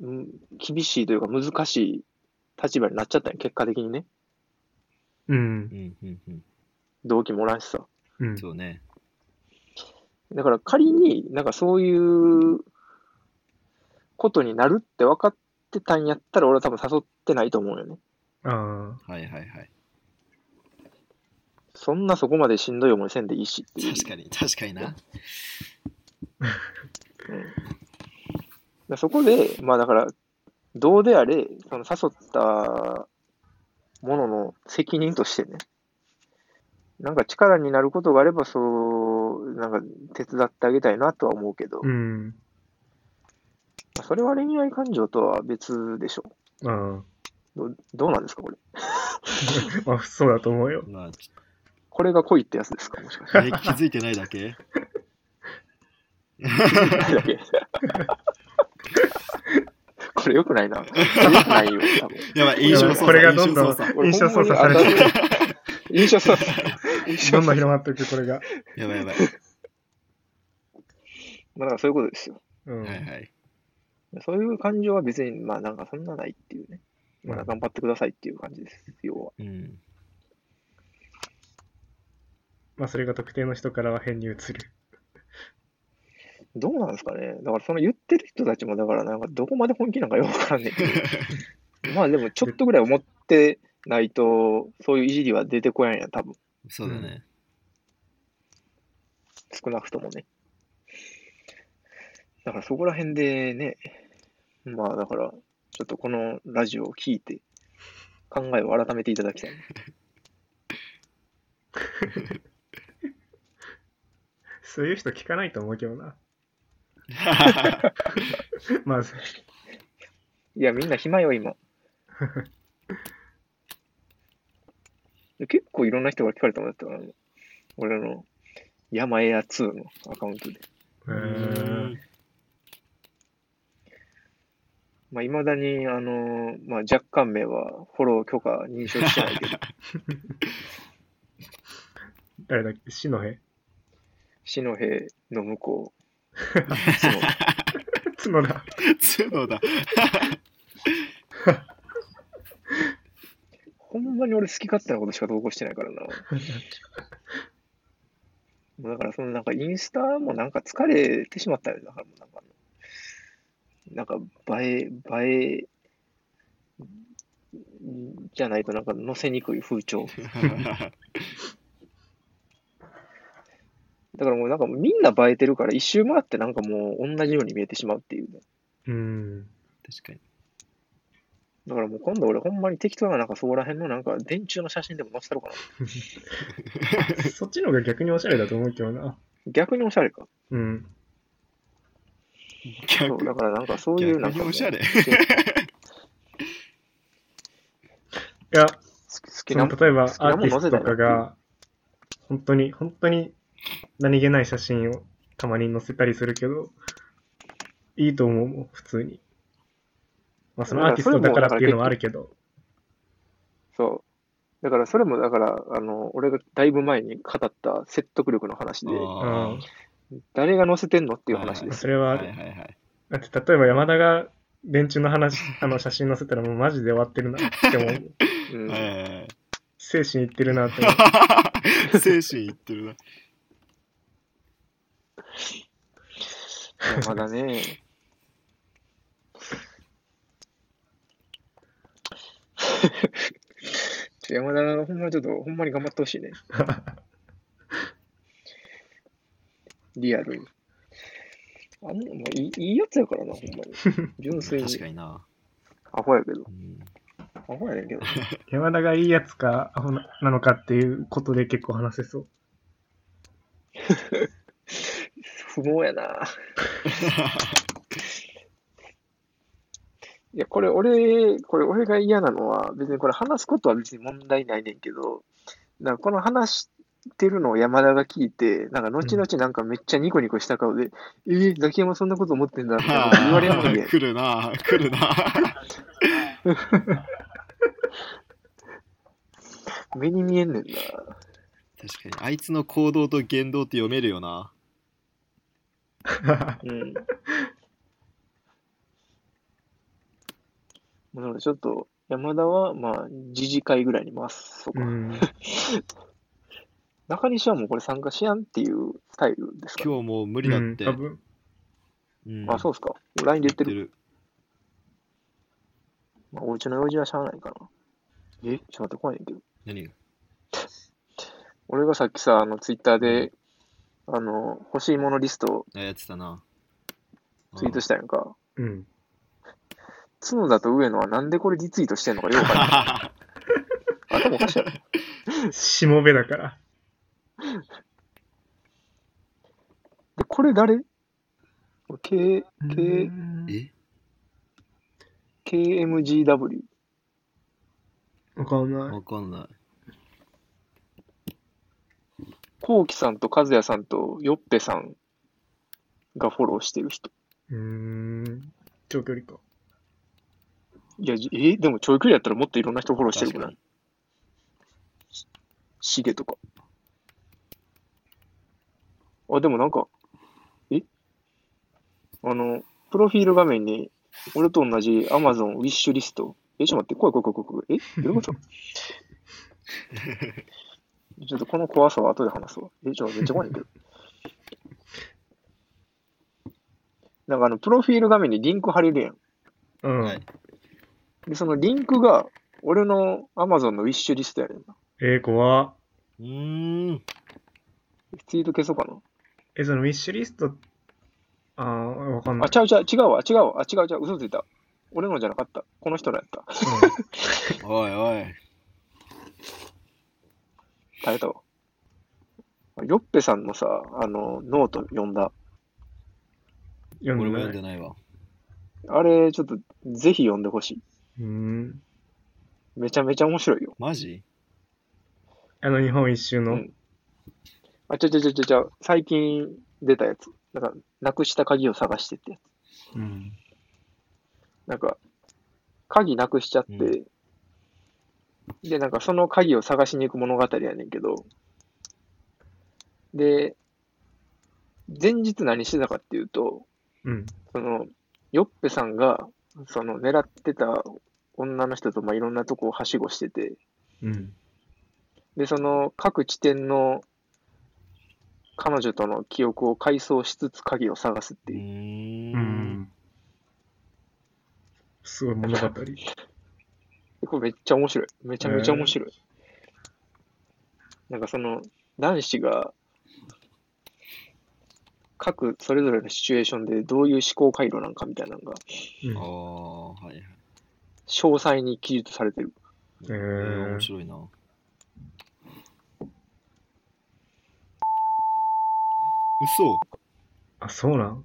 ん厳しいというか難しい立場になっちゃったんよ結果的にね。うんう。んうんうん同期もおらんしさ。うん。そうねだから仮になんかそういうことになるって分かってたんやったら、俺は多分誘ってないと思うよね。あはいはいはいそんなそこまでしんどい思いせんでいいしっていう。確かに確かになでそこで、まあだから、どうであれ、その誘ったものの責任としてね、なんか力になることがあれば、そう、なんか手伝ってあげたいなとは思うけど、あ。うん。まあそれは恋愛感情とは別でしょ。あどどうなんですか、これ。あ。まあ、そうだと思うよ。まあちこれが恋ってやつですか、もしかして。え気づいてないだけ？だけこれよくないな。ないよ、多分。やばい印象操作これがどんどん印象操作されてる。印象操作。印象操作。どんどん広まっていく、これが。やばいやばいまあ、だからそういうことですよ。うん。はいはいそういう感情は別に、まあなんかそんなないっていうね。まあうん頑張ってくださいっていう感じです、要は。うんまあ、それが特定の人からは変に映る。どうなんですかね。だからその言ってる人たちも、だからなんかどこまで本気なんかよくわからんねんけど。まあでもちょっとぐらい思ってないと、そういういじりは出てこやんやん、多分。そうだね少なくともね。だからそこら辺でね、まあだから、ちょっとこのラジオを聞いて、考えを改めていただきたい。そういう人聞かないと思うけどな。まず。いや、みんな暇よ、今。結構いろんな人が聞かれたもんだったから、俺の山エア2のアカウントで。へーまあ、いまだに、あのまあ、若干名はフォロー許可認証してないけど、誰だっけ？篠辺篠平の向こう、角田。角だ ほんまに俺好き勝手なことしか投稿してないからな。もうだから、そのなんかインスタもなんか疲れてしまったよ。だからもうなんか、なんか映え、映え、じゃないとなんか載せにくい風潮。だからもうなんかみんな映えてるから一周回ってなんかもう同じように見えてしまうっていうね。うん。確かにだからもう今度俺ほんまに適当ななんかそこら辺のなんか電柱の写真でも載せたろうかな。そっちの方が逆におしゃれだと思うけどな。逆におしゃれか。うん。そう、だからなんかそういうなんかもう。逆におしゃれや、好きなの例えばアーティストとかが、本当に、本当に何気ない写真をたまに載せたりするけど、いいと思うもん、普通に。まあ、そのアーティストだからっていうのはあるけど、そう。だからそれもだから、あの、俺がだいぶ前に語った説得力の話で、あ誰が載せてんのっていう話ーです。それはある。はいはいはい。だって例えば山田が電柱の話、あの写真載せたらもうマジで終わってるなって思う。う んはいはいはい精神いってるなって思う。精神いってるな。まだね。ちょ山田がほんまちょっと、ほんまに頑張ってほしいね。リアルに。あんなもういいいいやつやからな、ほんまに。純粋に確。かにな。アホやけど。うんアホやねんけど。山田がいいやつかアホななのかっていうことで結構話せそう。不毛やな。いや、これ俺、これ俺が嫌なのは、別にこれ話すことは別に問題ないねんけど、なんかこの話してるのを山田が聞いて、なんか後々なんかめっちゃニコニコした顔で、えー、ザキヤマそんなこと思ってんだみたいなこと言われるのに、来るな、来るな。目に見えんねんな。確かに、あいつの行動と言動って読めるよな。うん。なのでちょっと、山田は、まあ、自治会ぐらいに回すとか。うん。中西はもうこれ参加しやんっていうスタイルですか、今日もう無理だって。うん多分。うんあ、そうっすか。LINE で言ってる。る。まあ、お家の用事はしゃあないかな。え？ちょっと待って、怖いねんけど。何が？俺がさっきさ、あの、ツイッターで、あの、欲しいものリストあやってたな。ツイートしたやんか。うん。角田と上野はなんでこれリツイートしてんのかよくわかんない。頭おかしいやろ。しもべだから。で、これ誰 ?K、K、え？KMGW。わかんない。わかんない。コウキさんと和也さんとヨッペさんがフォローしてる人。うーん。長距離か。いや、じえでも長距離やったらもっといろんな人フォローしてるくない？シゲとか。あ、でもなんか、え？あの、プロフィール画面に、俺と同じ Amazon ウィッシュリスト？え、ちょっと待って、怖い怖い怖い怖い。え？どういうこと？ちょっとこの怖さは後で話すわ。え、ちょめっちゃ怖いんだけど。なんかあの、プロフィール画面にリンク貼れるやん。うん。はいで、そのリンクが、俺の Amazon のウィッシュリストやねんな。えー、怖っうーん。ツイート消そうかな。え、そのウィッシュリスト、あー、わかんなあ、い。ちゃうちゃう、違うわ、違うわ、あ、違う違う、嘘ついた。俺のじゃなかった。この人のやった。おいおい。耐えたわ。ヨッペさんのさ、あの、ノート読んだ。俺読んでない。読んでないわ。あれ、ちょっと、ぜひ読んでほしい。うーん。めちゃめちゃ面白いよ。マジ？あの日本一周の。うんあ、ちゃちゃちゃちゃちゃ、最近出たやつ。なんか、なくした鍵を探してってやつ。うん。なんか、鍵なくしちゃって、うで、なんかその鍵を探しに行く物語やねんけど、で、前日何してたかっていうと、うん。その、ヨッペさんが、その、狙ってた女の人と、まあ、いろんなとこをはしごしてて、うん。で、その、各地点の彼女との記憶を回想しつつ鍵を探すってういう。ー。う。すごい物語。これめっちゃ面白い。めちゃめちゃ面白い。なんかその、男子が、各それぞれのシチュエーションでどういう思考回路なんかみたいなのが、うんああ、はいはい。詳細に記述されてる。ええ面、白いな。嘘あ、そうなん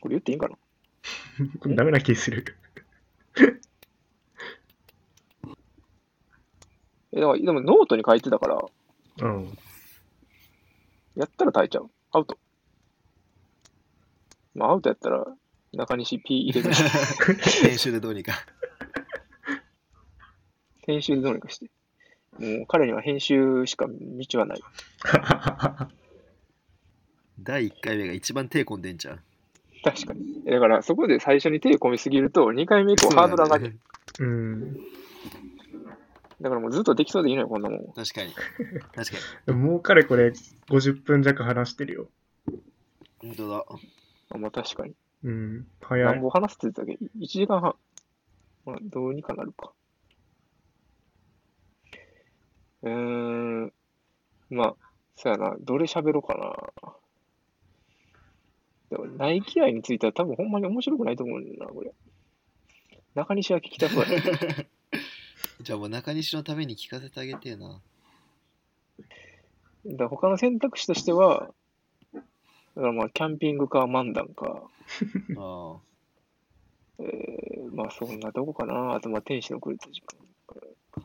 これ言っていいんかな？こ れダメな気する。え、でもノートに書いてたから、うん。やったら耐えちゃう。アウト。まあ、アウトやったら、中西 P 入れる、編集でどうにか。編集でどうにかして。もう彼には編集しか道はない。第1回目が一番手込んでんじゃん。確かに。だから、そこで最初に手込みすぎると、2回目以降ハードル上がる。うん。だからもうずっとできそうでいいのよ、こんなもん。確かに。確かでももうかれこれ50分弱話してるよ。に。本当だ。あまあ確かに。うん。早い何。本話すって言ってたっけ ?1 時間半。まあ、どうにかなるか。うーん。まあ、そうやな。どれ喋ろうかな。でも、ナイキ愛については多分ほんまに面白くないと思うんだよな、これ。中西は聞きたそうやね。じゃあもう中西のために聞かせてあげてえな。だ他の選択肢としては、だからまあ、キャンピングか漫談か、あえー、まあそんなとこかな。あとまあ、天使の来る時間。あ。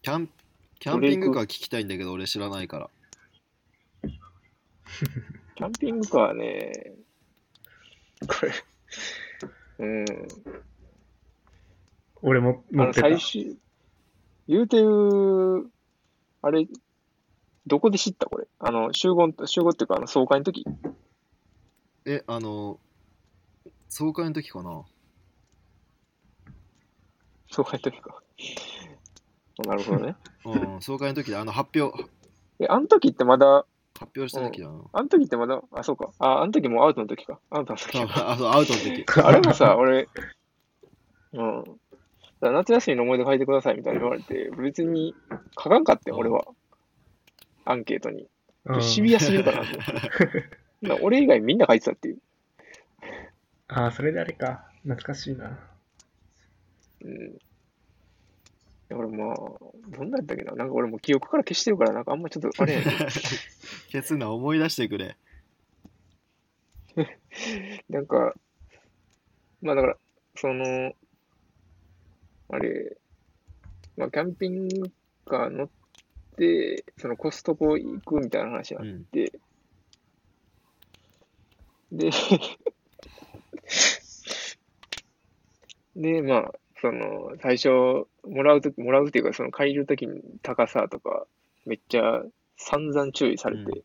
キャンキャンピングカー聞きたいんだけど俺知らないから。キャンピングカーはね、これ、うん、俺もあの持ってた。最終、言うてる、あれ、どこで知ったこれ？あの、集合、集合っていうか、あの、総会の時？え、あの、総会の時かな？総会の時か。なるほどね。うん、総会の時であの発表、え、あの時ってまだ、発表した時だな。あの時ってまだ、あ、そうか。あ、あの時もうアウトの時か。アウトの時 そうか。あそうアウトの時。あれもさ、俺、うん。夏休みの思い出書いてくださいみたいに言われて、別に書かんかってん、俺は。アンケートに。うんシビアすぎるかなと思って。俺以外みんな書いてたっていう。ああ、それであれか。懐かしいな。うん。だからまあ、どんなんやったっけな？なんか俺もう記憶から消してるから、なんかあんまちょっとあれやねん 消すな、思い出してくれ。なんか、まあだから、その、あれ、まあキャンピングカー乗って、そのコストコ行くみたいな話があうん。って、で、で、まあ、その、最初、もらうとき、もらうっていうか、その借りるときに高さとか、めっちゃ散々注意されて、うん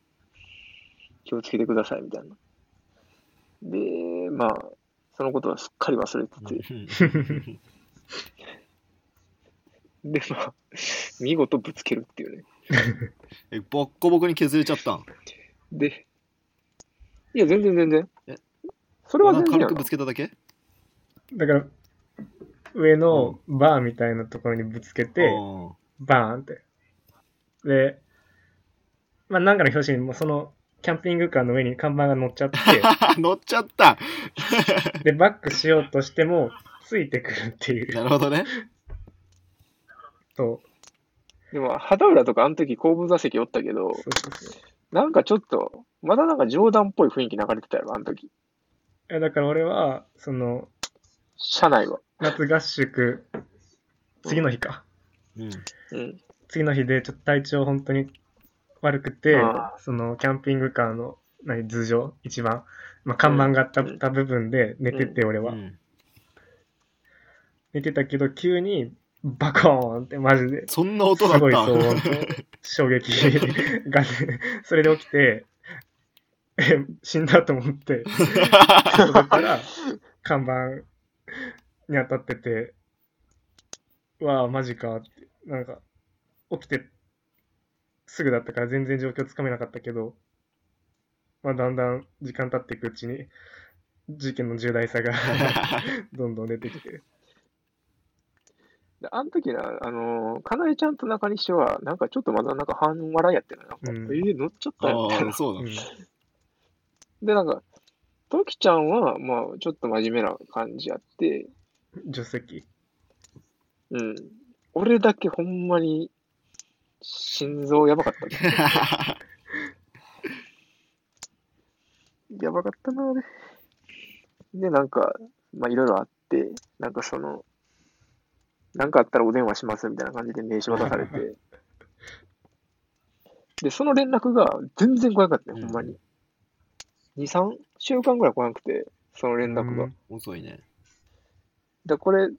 気をつけてくださいみたいな。で、まあ、そのことはすっかり忘れてて、で、まあ、見事ぶつけるっていうね。え、ボッコボコに削れちゃったん？で、いや、全然全然え？それは全然軽くぶつけただけ？だから、上のバーみたいなところにぶつけて、うんバーンって。で、まあ、なんかの表紙にもそのキャンピングカーの上に看板が乗っちゃって、乗っちゃったで、バックしようとしても、ついてくるっていう。なるほどね。そでも、肌浦とかあの時後部座席おったけどう、そうそうそう。なんかちょっと、まだなんか冗談っぽい雰囲気流れてたよ、あの時。いやだから俺は、その、車内は。夏合宿、次の日か。うん。うん。次の日でちょっと体調本当に悪くてあ、そのキャンピングカーの何頭上、一番、まあ、看板があった,、うん部分で寝てて、俺は。うん寝てたけど、急にバコーンってマジで、そんな音すごいだった騒音と衝撃 がね、それで起きて、え死んだと思って、外から看板に当たってて、うわあ、マジか。って、なんか、起きてすぐだったから全然状況つかめなかったけど、まあ、だんだん時間経っていくうちに、事件の重大さが どんどん出てきて。であの時な、あのー、かなえちゃんと中西は、なんかちょっとまだなんか半笑いやってるな。ん。か、うんえー、乗っちゃったよ、みたいああ、な。そうで、なんか、ときちゃんは、まあ、ちょっと真面目な感じやって、助手席。うん。俺だけほんまに、心臓やばかったね。やばかったな、あれ。で、なんか、まあ、いろいろあって、なんかその、なんかあったらお電話しますみたいな感じで名刺渡されて。で、その連絡が全然来なかったね、うんほんまに。2、3週間ぐらい来なくて、その連絡が。うん遅いね。だこれ、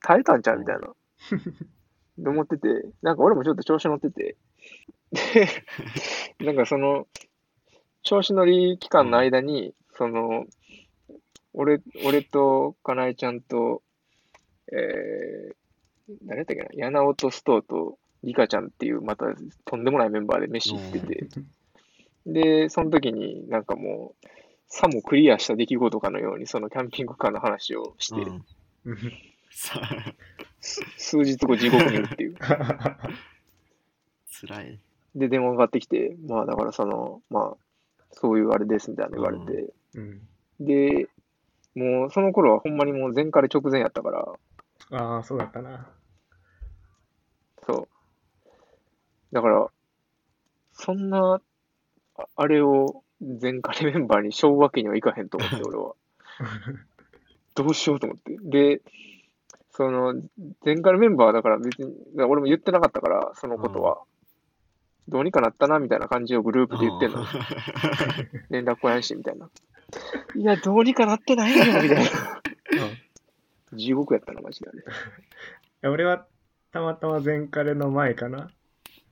耐えたんちゃうみたいな。で思ってて、なんか俺もちょっと調子乗ってて、で、なんかその、調子乗り期間の間に、その、俺、俺とかなえちゃんと、えー、誰だっけな、柳尾とストーとリカちゃんっていう、またとんでもないメンバーで飯行ってて、で、その時になんかもう、さもクリアした出来事かのように、そのキャンピングカーの話をして、うん。さあ、数日後地獄にいるっていう。辛い。で、電話がかかってきて、まあだからその、まあ、そういうあれですみたいなの言われて、うんで、もうその頃はほんまにもう前から直前やったから、ああ、そうだったな。そう。だから、そんな、ああれを前カレメンバーにしょうわけにはいかへんと思って、俺は。どうしようと思って。で、その、前カレメンバーだから別に、俺も言ってなかったから、そのことは。どうにかなったな、みたいな感じをグループで言ってんの。連絡来やんし、みたいな。いや、どうにかなってないよ、みたいな。地獄やったな、マジであれ。いや俺はたまたま前カレの前かな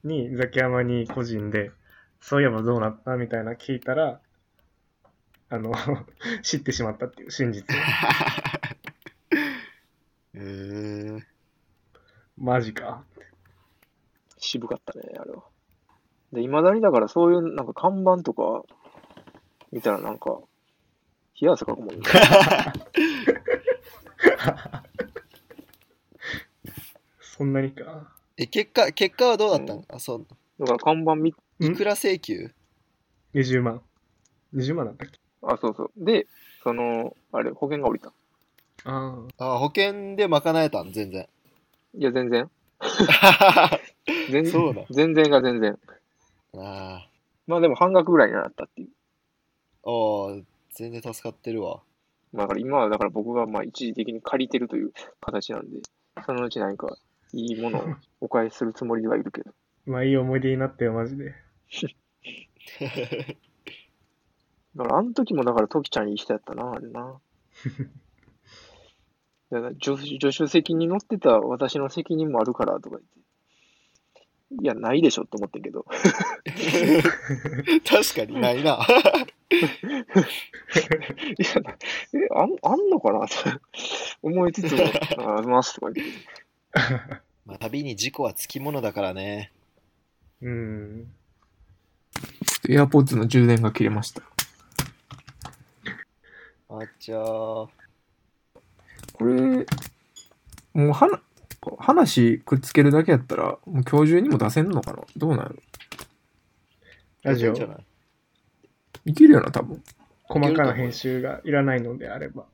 にザキヤマに個人でそういえばどうなった？みたいな聞いたらあの 知ってしまったっていう真実を。えー、マジか。渋かったね、あれは。で、未だにだからそういうなんか看板とか見たらなんか、冷や汗かくもんね。そんなにか。え、結果、結果はどうだったの、あ、そう。だから看板見、いくら請求？20万20万だったっけ？あ、そうそう。で、その、あれ、保険が降りた。ああ、保険で賄えたん全然。いや、全然。全然、そうだ。全然が全然。あまあでも半額ぐらいになったっていう。あ、おー全然助かってるわ。まあだから今はだから僕がまあ一時的に借りてるという形なんで、そのうち何かいいものをお返しするつもりではいるけど。まあいい思い出になったよマジで だからあの時もだからトキちゃんいい人やったな、あれな。だから助助手席に乗ってた私の責任もあるからとか言って。いや、ないでしょって思ってんけど。確かにないな。いや、え、あんあんのかな？と思いつつも、あ、ありますとか言って。まあ、旅に事故はつきものだからね。うんエアポッツの充電が切れました。あっちゃー。これ、もうはな、話くっつけるだけやったら、もう今日中にも出せんのかな？どうなるラジオいいんじゃない？いけるよな、多分。細かな編集がいらないのであれば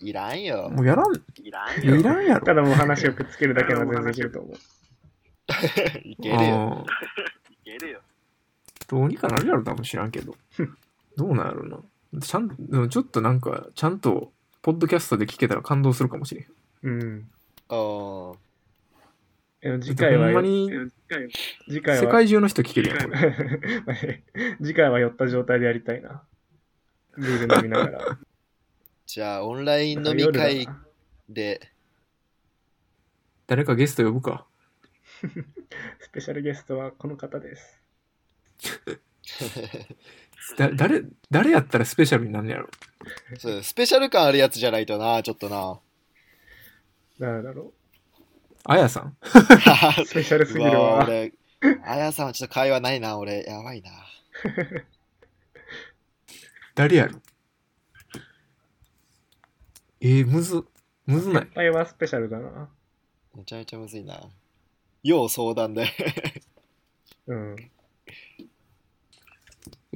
いらんよ。もうやらん、いらんいらんやろ。ただもう話をくっつけるだけなら全然いけると思う いけるよ。あー どうにかなるやろ、多分知らんけど。どうなんやろな。ちゃんでもちょっとなんか、ちゃんと、ポッドキャストで聞けたら感動するかもしれん。うんあーでも次回はほんまに、次回は世界中の人聞けるやん、これ。次回は酔った状態でやりたいな。ビール飲みながら。じゃあ、オンライン飲み会なで、誰かゲスト呼ぶか。スペシャルゲストはこの方です。だ誰、誰やったらスペシャルになんねやろ？そうスペシャル感あるやつじゃないとな、ちょっとな。誰だろ？あやさんう。スペシャルすぎるうわわ。俺、あやさんはちょっと会話ないな、俺。やばいな。誰やろえー、むず、むずない？先。輩はスペシャルだな。めちゃめちゃむずいな。要相談で。うん。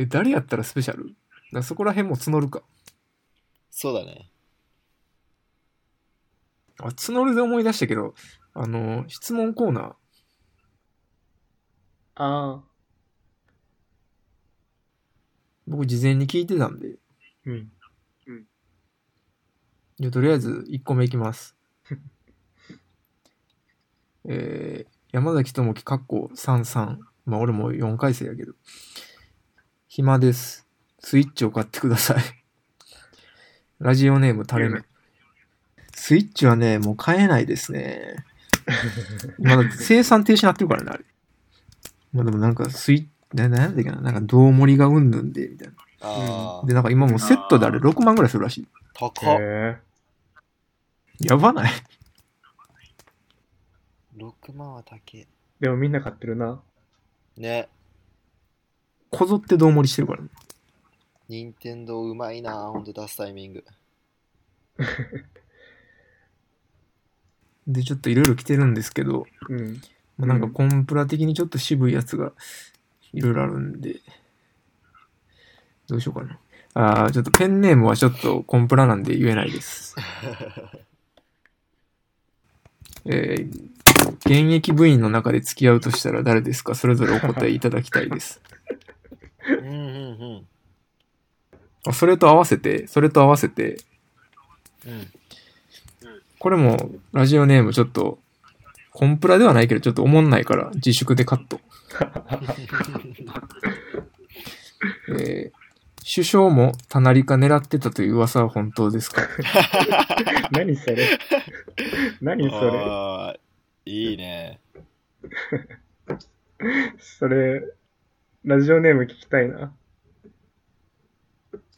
え、誰やったらスペシャル？だそこら辺も募るか。そうだね。あ、募るで思い出したけど、あの、質問コーナー、ああ。僕事前に聞いてたんで、うん。じゃあとりあえず1個目いきます。えー山崎智樹、かっこ33。まあ俺も4回生やけど。暇です。スイッチを買ってください。ラジオネーム垂れ目。スイッチはね、もう買えないですね。まだ生産停止になってるからね、あれ。まあでもなんかスイッチ、ななんだっけな、なんか胴盛りがうんぬんで、みたいな。で、なんか今もうセットであれ6万ぐらいするらしい。高っ。へやばない6万は高え。でもみんな買ってるな。ね。こぞって胴盛りしてるからね。任天堂うまいな、ほんと出すタイミング。で、ちょっといろいろ来てるんですけど、うん。まあ、なんかコンプラ的にちょっと渋いやつがいろいろあるんで、どうしようかな。ああ、ちょっとペンネームはちょっとコンプラなんで言えないです。えー現役部員の中で付き合うとしたら誰ですか？それぞれお答えいただきたいです。うんうんうん。あそれと合わせて、それと合わせて、うん。これもラジオネームちょっと、コンプラではないけどちょっとおもんないから自粛でカット。えー首相も田中狙ってたという噂は本当ですか？何それ？何それ？ああ、いいね。それ、ラジオネーム聞きたいな。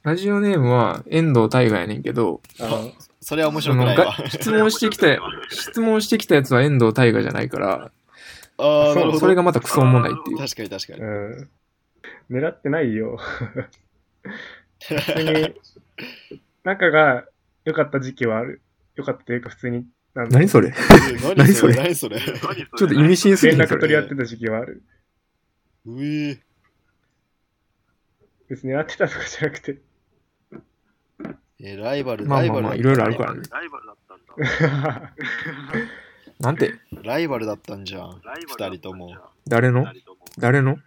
ラジオネームは遠藤大河やねんけど、あそれは面その白くないわ。が質問してきた、質問してきたやつは遠藤大河じゃないから、ああ、なるほど。それがまたクソおもんないっていう。確かに確かに。うん。狙ってないよ。普通に、仲が良かった時期はある。良かったというか普通に、何それ？え何それ？何それ？ちょっと意味深すぎ連るそれ。絡取り合ってた時期はある。うえ別に狙ってたとかじゃなくて。え、ライバル、まあライバルだったまあまあ、いろいろあるからね。ライバルだったんだ。なんて？ライバルだったんじゃん。ライバル二人とも。の？二人とも誰の？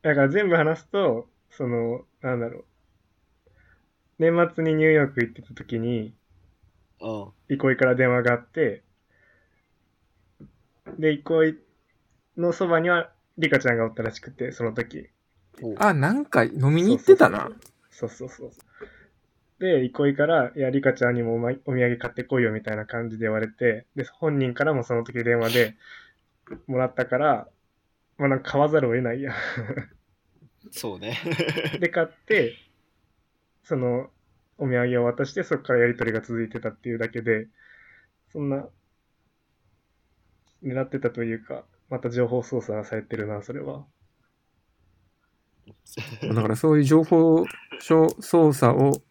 だから全部話すと、その、なんだろう。年末にニューヨーク行ってた時に、うん。憩いから電話があって、で、憩いのそばには、リカちゃんがおったらしくて、その時。あ、なんか飲みに行ってたな。そうそうそう。で、憩いから、いや、リカちゃんにもお,、ま、お土産買ってこいよみたいな感じで言われて、で、本人からもその時電話でもらったから、まあなんか買わざるを得ないや。そうね。で、買って、その、お土産を渡して、そこからやり取りが続いてたっていうだけで、そんな、狙ってたというか、また情報操作がされてるな、それは。だからそういう情報操作を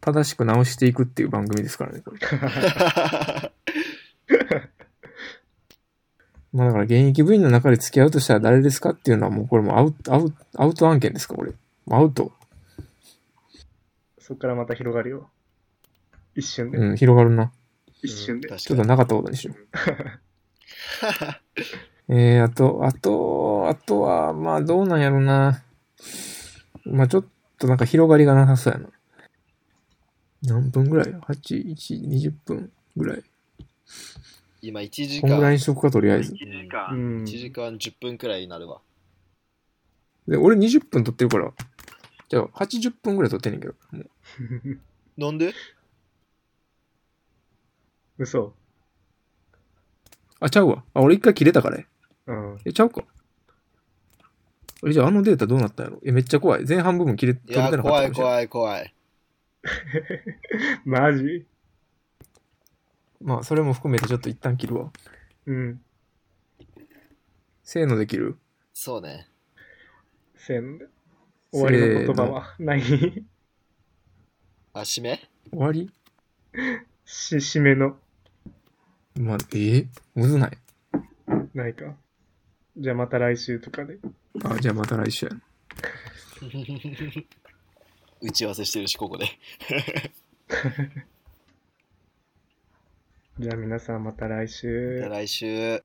正しく直していくっていう番組ですからね、これ。まあだから現役部員の中で付き合うとしたら誰ですかっていうのはもうこれもうアウト、アウト、アウト案件ですか、これ。アウト。そこからまた広がるよ。一瞬で。うん、広がるな。一瞬で。ちょっとなかったことにしよう。えー、あと、あと、あとは、まあどうなんやろな。まあちょっとなんか広がりがなさそうやな。何分ぐらい ?8、1、20分ぐらい。今1時こんぐらい間、にしとくか、とりあえず。1時う間。ん。1時間10分くらいになるわ。で、俺20分撮ってるから、じゃあ80分ぐらい撮ってんねんけど。もう なんで？嘘。あ、ちゃうわ。あ、俺一回切れたからやうん。え、ちゃうか。え、じゃああのデータどうなったんやろ？え、めっちゃ怖い。前半部分切れ、いや取れて、なかったか。怖い怖い怖い。マジ？まあ、それも含めてちょっと一旦切るわ。うん。せーので切る？そうね。せーので。終わりの言葉は？ない？あ、締め？終わり？し、締めの。まあ、えー、むずない？ないか。じゃあまた来週とかで。あ、じゃあまた来週。打ち合わせしてるし、ここで。じゃあ皆さんまた来週。来週。